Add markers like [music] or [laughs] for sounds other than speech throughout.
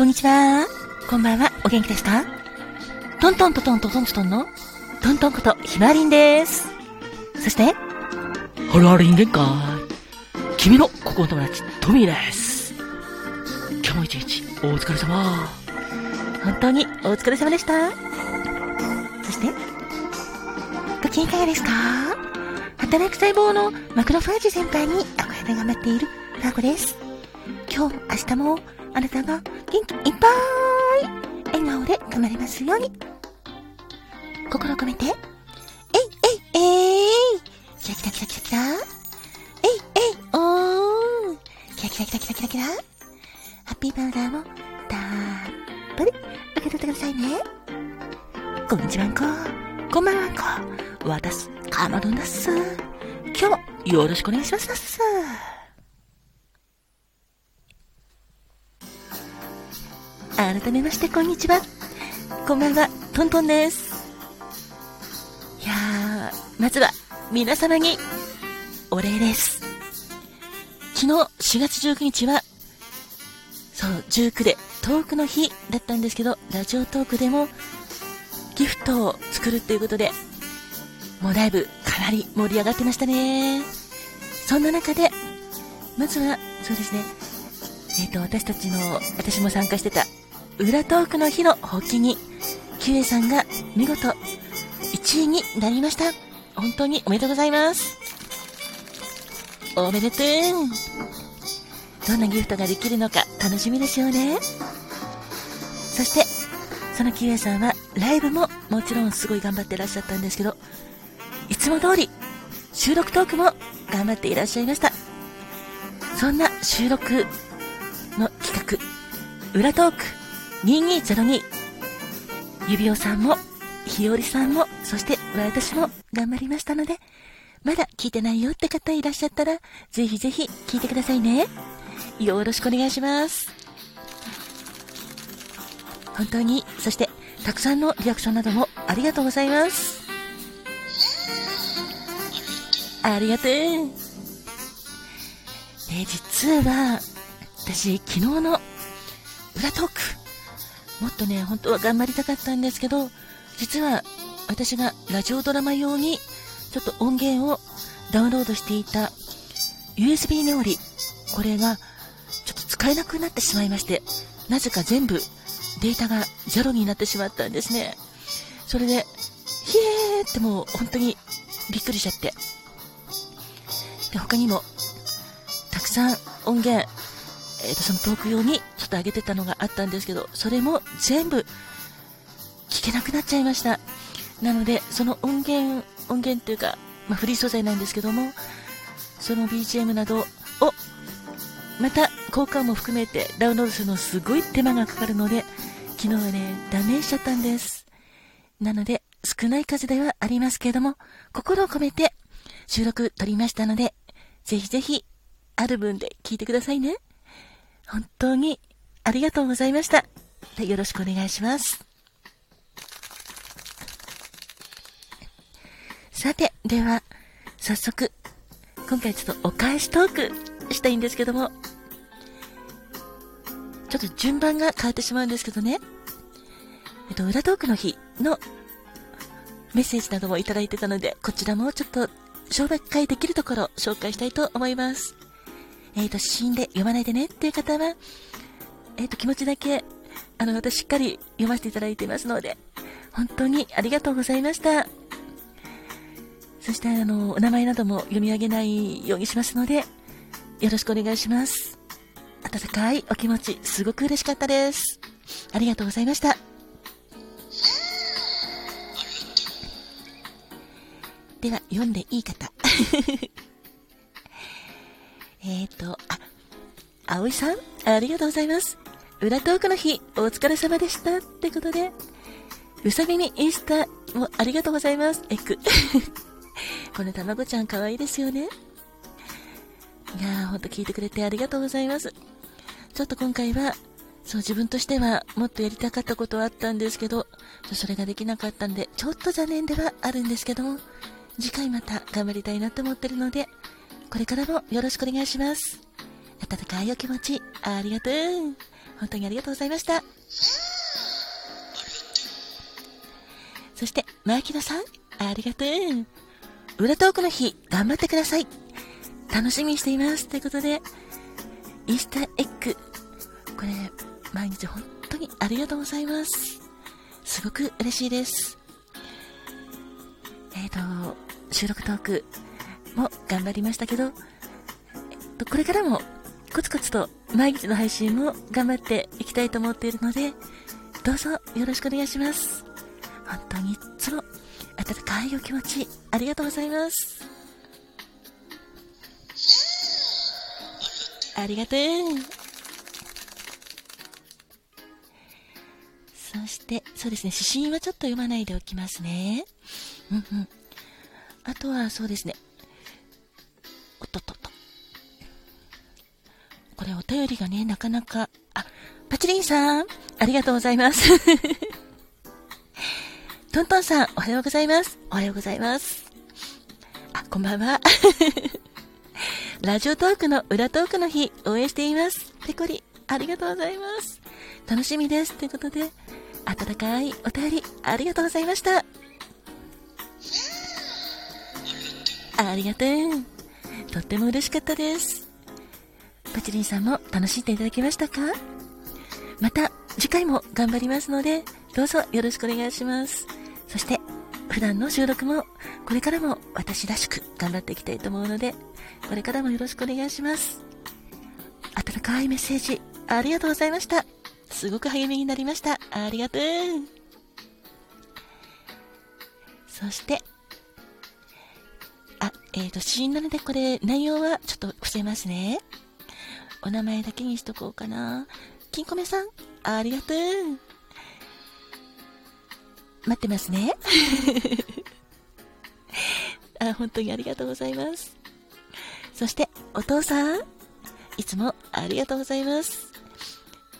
こんにちは。こんばんは。お元気ですか？トントントントントントンのトントンことひまりんです。そして、ハロハロ人間か君の心の友達、トミーです。今日も一日、お疲れ様。本当にお疲れ様でした。そして、ご機嫌いかがですか？働く細胞のマクロファージ先輩に憧れて頑張っているファーコです。今日、明日もあなたが元気いっぱい笑顔で頑張れますように。心を込めて、えいえいえいキラキラキラキラキラえいえいおーキラキラキラキラキラキラハッピーバーガーをたっぷり受け取ってくださいね。こんにちはんこ。こんばんはんこ。私、カマドンです。今日もよろしくお願いします。改めましてこんにちは。こんばんは、トントンです。いやー、まずは皆様にお礼です。昨日4月19日は、そう、19でトークの日だったんですけど、ラジオトークでもギフトを作るっていうことで、もうだいぶかなり盛り上がってましたね。そんな中で、まずは、そうですね、えっ、ー、と、私たちの、私も参加してた裏トークの日の発起に、キュエさんが見事1位になりました。本当におめでとうございます。おめでとう。どんなギフトができるのか楽しみですよね。そして、そのキュエさんはライブももちろんすごい頑張ってらっしゃったんですけど、いつも通り収録トークも頑張っていらっしゃいました。そんな収録の企画、裏トーク2202指輪さんもひよりさんもそして私も頑張りましたのでまだ聞いてないよって方いらっしゃったらぜひぜひ聞いてくださいね。よろしくお願いします。本当にそしてたくさんのリアクションなどもありがとうございます。ありがとう。で実は私昨日の裏トークもっとね、本当は頑張りたかったんですけど、実は私がラジオドラマ用にちょっと音源をダウンロードしていた USB メモリ、これがちょっと使えなくなってしまいまして、なぜか全部データがゼロになってしまったんですね。それで、ひえーってもう本当にびっくりしちゃって。で、他にも、たくさん音源、えっ、ー、と、そのトーク用にちょっと上げてたのがあったんですけど、それも全部聞けなくなっちゃいました。なので、その音源、音源っていうか、まあ、フリー素材なんですけども、その BGM などを、また交換も含めてダウンロードするのすごい手間がかかるので、昨日はね、ダメしちゃったんです。なので、少ない数ではありますけれども、心を込めて収録撮りましたので、ぜひぜひ、ある分で聞いてくださいね。本当にありがとうございました。よろしくお願いします。さて、では、早速、今回ちょっとお返しトークしたいんですけども、ちょっと順番が変わってしまうんですけどね、えっと、裏トークの日のメッセージなどもいただいてたので、こちらもちょっと紹介できるところ紹介したいと思います。えっ、ー、と、死んで読まないでねっていう方は、えっ、ー、と、気持ちだけ、あの、私しっかり読ませていただいていますので、本当にありがとうございました。そして、あの、お名前なども読み上げないようにしますので、よろしくお願いします。温かいお気持ち、すごく嬉しかったです。ありがとうございました。では、読んでいい方。えっ、ー、と、あ、葵さん、ありがとうございます。裏トークの日、お疲れ様でした。ってことで、うさ耳インスタもありがとうございます。エク。[laughs] この卵ちゃん可愛いですよね。いやー、ほんと聞いてくれてありがとうございます。ちょっと今回は、そう、自分としてはもっとやりたかったことはあったんですけど、それができなかったんで、ちょっと残念ではあるんですけども、次回また頑張りたいなと思ってるので、これからもよろしくお願いします。温かいお気持ち、ありがとう。本当にありがとうございました。そして、マーキノさん、ありがとう。裏トークの日、頑張ってください。楽しみにしています。ということで、イースターエッグ。これ、毎日本当にありがとうございます。すごく嬉しいです。えっ、ー、と、収録トークも頑張りましたけど、えっと、これからもコツコツと毎日の配信も頑張っていきたいと思っているので、どうぞよろしくお願いします。本当にいつも温かいお気持ちありがとうございます。ありがとう。そして、そうですね、指針はちょっと読まないでおきますね。うんうん。あとはそうですね。便りがね、なかなか、あ、パチリンさん、ありがとうございます。[laughs] トントンさん、おはようございます。おはようございます。あ、こんばんは。ラジオトークの裏トークの日、応援しています。ペコリ、ありがとうございます。楽しみです。ということで、温かいお便り、ありがとうございました。ありがとう。とっても嬉しかったです。パチリンさんも楽しんでいただけましたか？また次回も頑張りますので、どうぞよろしくお願いします。そして、普段の収録もこれからも私らしく頑張っていきたいと思うので、これからもよろしくお願いします。温かいメッセージありがとうございました。すごく励みになりました。ありがとう。そして、あ、えっ、ー、と、死因なのでこれ、内容はちょっと伏せますね。お名前だけにしとこうかな。金庫目さん、ありがとう。待ってますね。[laughs] あ、本当にありがとうございます。そして、お父さん、いつもありがとうございます。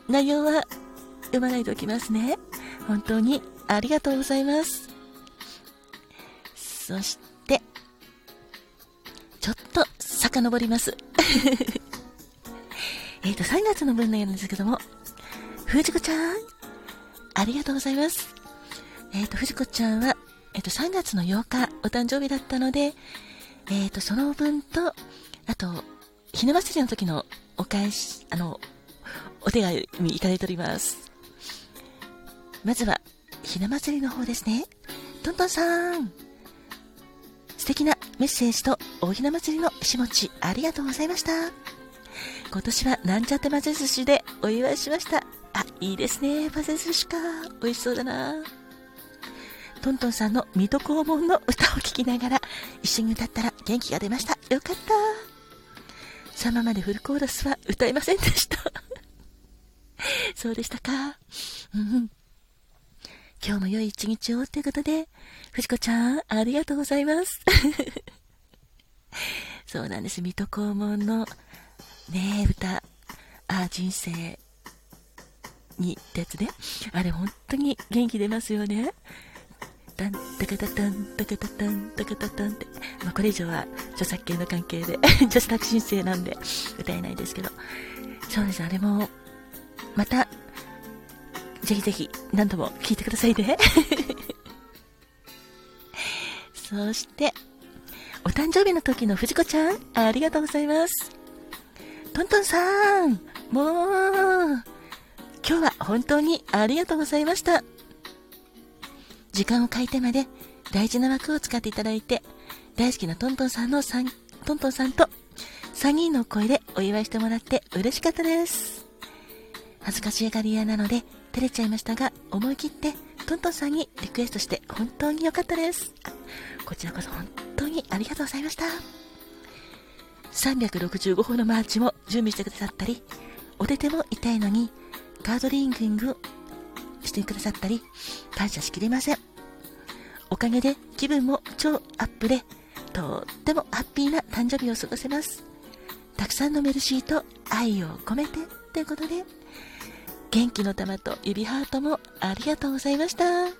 内容は読まないでおきますね。本当にありがとうございます。そして、ちょっと遡ります。えっと、3月の分なんですけども、藤子ちゃん、ありがとうございます。えっ、ー、と、藤子ちゃんは、えっ、ー、と、3月の8日、お誕生日だったので、えっ、と、その分と、あと、ひな祭りの時のお返し、あの、お手紙いただいております。まずは、ひな祭りの方ですね。トントンさん。素敵なメッセージと大ひな祭りのしもちありがとうございました。今年はなんちゃって混ぜ寿司でお祝いしました。あ、いいですね。混ぜ寿司か。美味しそうだな。トントンさんの水戸黄門の歌を聴きながら一緒に歌ったら元気が出ました。よかった。さままでフルコーラスは歌えませんでした。[laughs] そうでしたか。うん。今日も良い一日をということで、藤子ちゃん、ありがとうございます。[laughs] そうなんです。水戸黄門のねえ歌、あ、人生にってやつね。あれ本当に元気出ますよね。タン、タカタタン、タカタタン、タカタタンって。まあ、これ以上は著作権の関係で [laughs] 著作申請なんで歌えないですけど。そうです、あれも、また、ぜひぜひ何度も聴いてくださいね [laughs] そして、お誕生日の時の藤子ちゃん、ありがとうございます。トントンさん、もう、今日は本当にありがとうございました。時間を変えてまで大事な枠を使っていただいて、大好きなトントンさんの3、トントンさんと3人の声でお祝いしてもらって嬉しかったです。恥ずかしがり屋なので照れちゃいましたが、思い切ってトントンさんにリクエストして本当に良かったです。こちらこそ本当にありがとうございました。365歩のマーチも準備してくださったり、お手手も痛いのにカードリーディングしてくださったり、感謝しきれません。おかげで気分も超アップで、とってもハッピーな誕生日を過ごせます。たくさんのメルシーと愛を込めてということで、元気の玉と指ハートもありがとうございました。あ、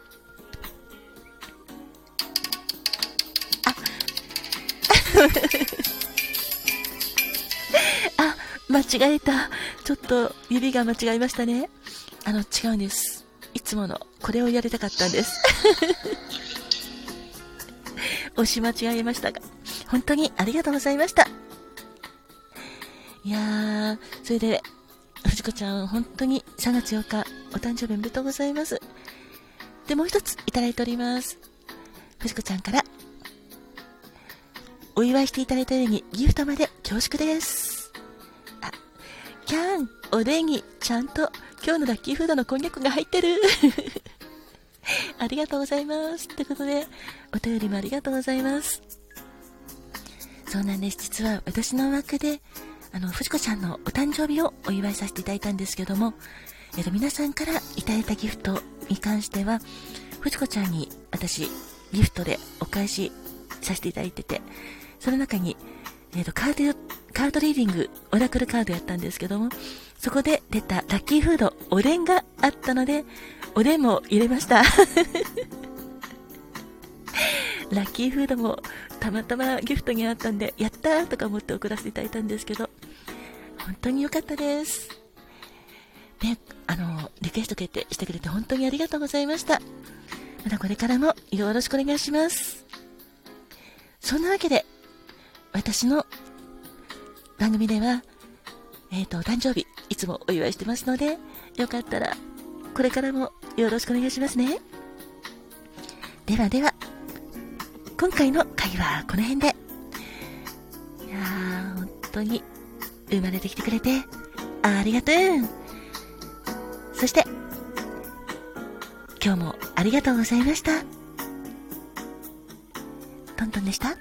[laughs] 間違えた。ちょっと指が間違えましたね。あの、違うんです。いつもの、これをやりたかったんです。[laughs] 押し間違えましたが、本当にありがとうございました。いやー、それで、藤子ちゃん、本当に3月8日、お誕生日おめでとうございます。で、もう一ついただいております。藤子ちゃんから、お祝いしていただいたようにギフトまで恐縮です。キャン、お礼にちゃんと今日のラッキーフードのこんにゃくが入ってる。[laughs] ありがとうございます。ということで、お便りもありがとうございます。そうなんです。実は私の枠で、あの、藤子ちゃんのお誕生日をお祝いさせていただいたんですけども、えっと、皆さんからいただいたギフトに関しては、藤子ちゃんに私、ギフトでお返しさせていただいてて、その中に、えっと、カード、カードリーディング、オラクルカードやったんですけども、そこで出たラッキーフード、おでんがあったので、おでんも入れました。[laughs] ラッキーフードもたまたまギフトにあったんで、やったーとか思って送らせていただいたんですけど、本当に良かったです。ね、あの、リクエスト決定してくれて本当にありがとうございました。またこれからもよろしくお願いします。そんなわけで、私の番組では、えっ、ー、と、誕生日、いつもお祝いしてますので、よかったら、これからもよろしくお願いしますね。ではでは、今回の会はこの辺で。いやー、本当に生まれてきてくれてありがとう。そして、今日もありがとうございました。トントンでした。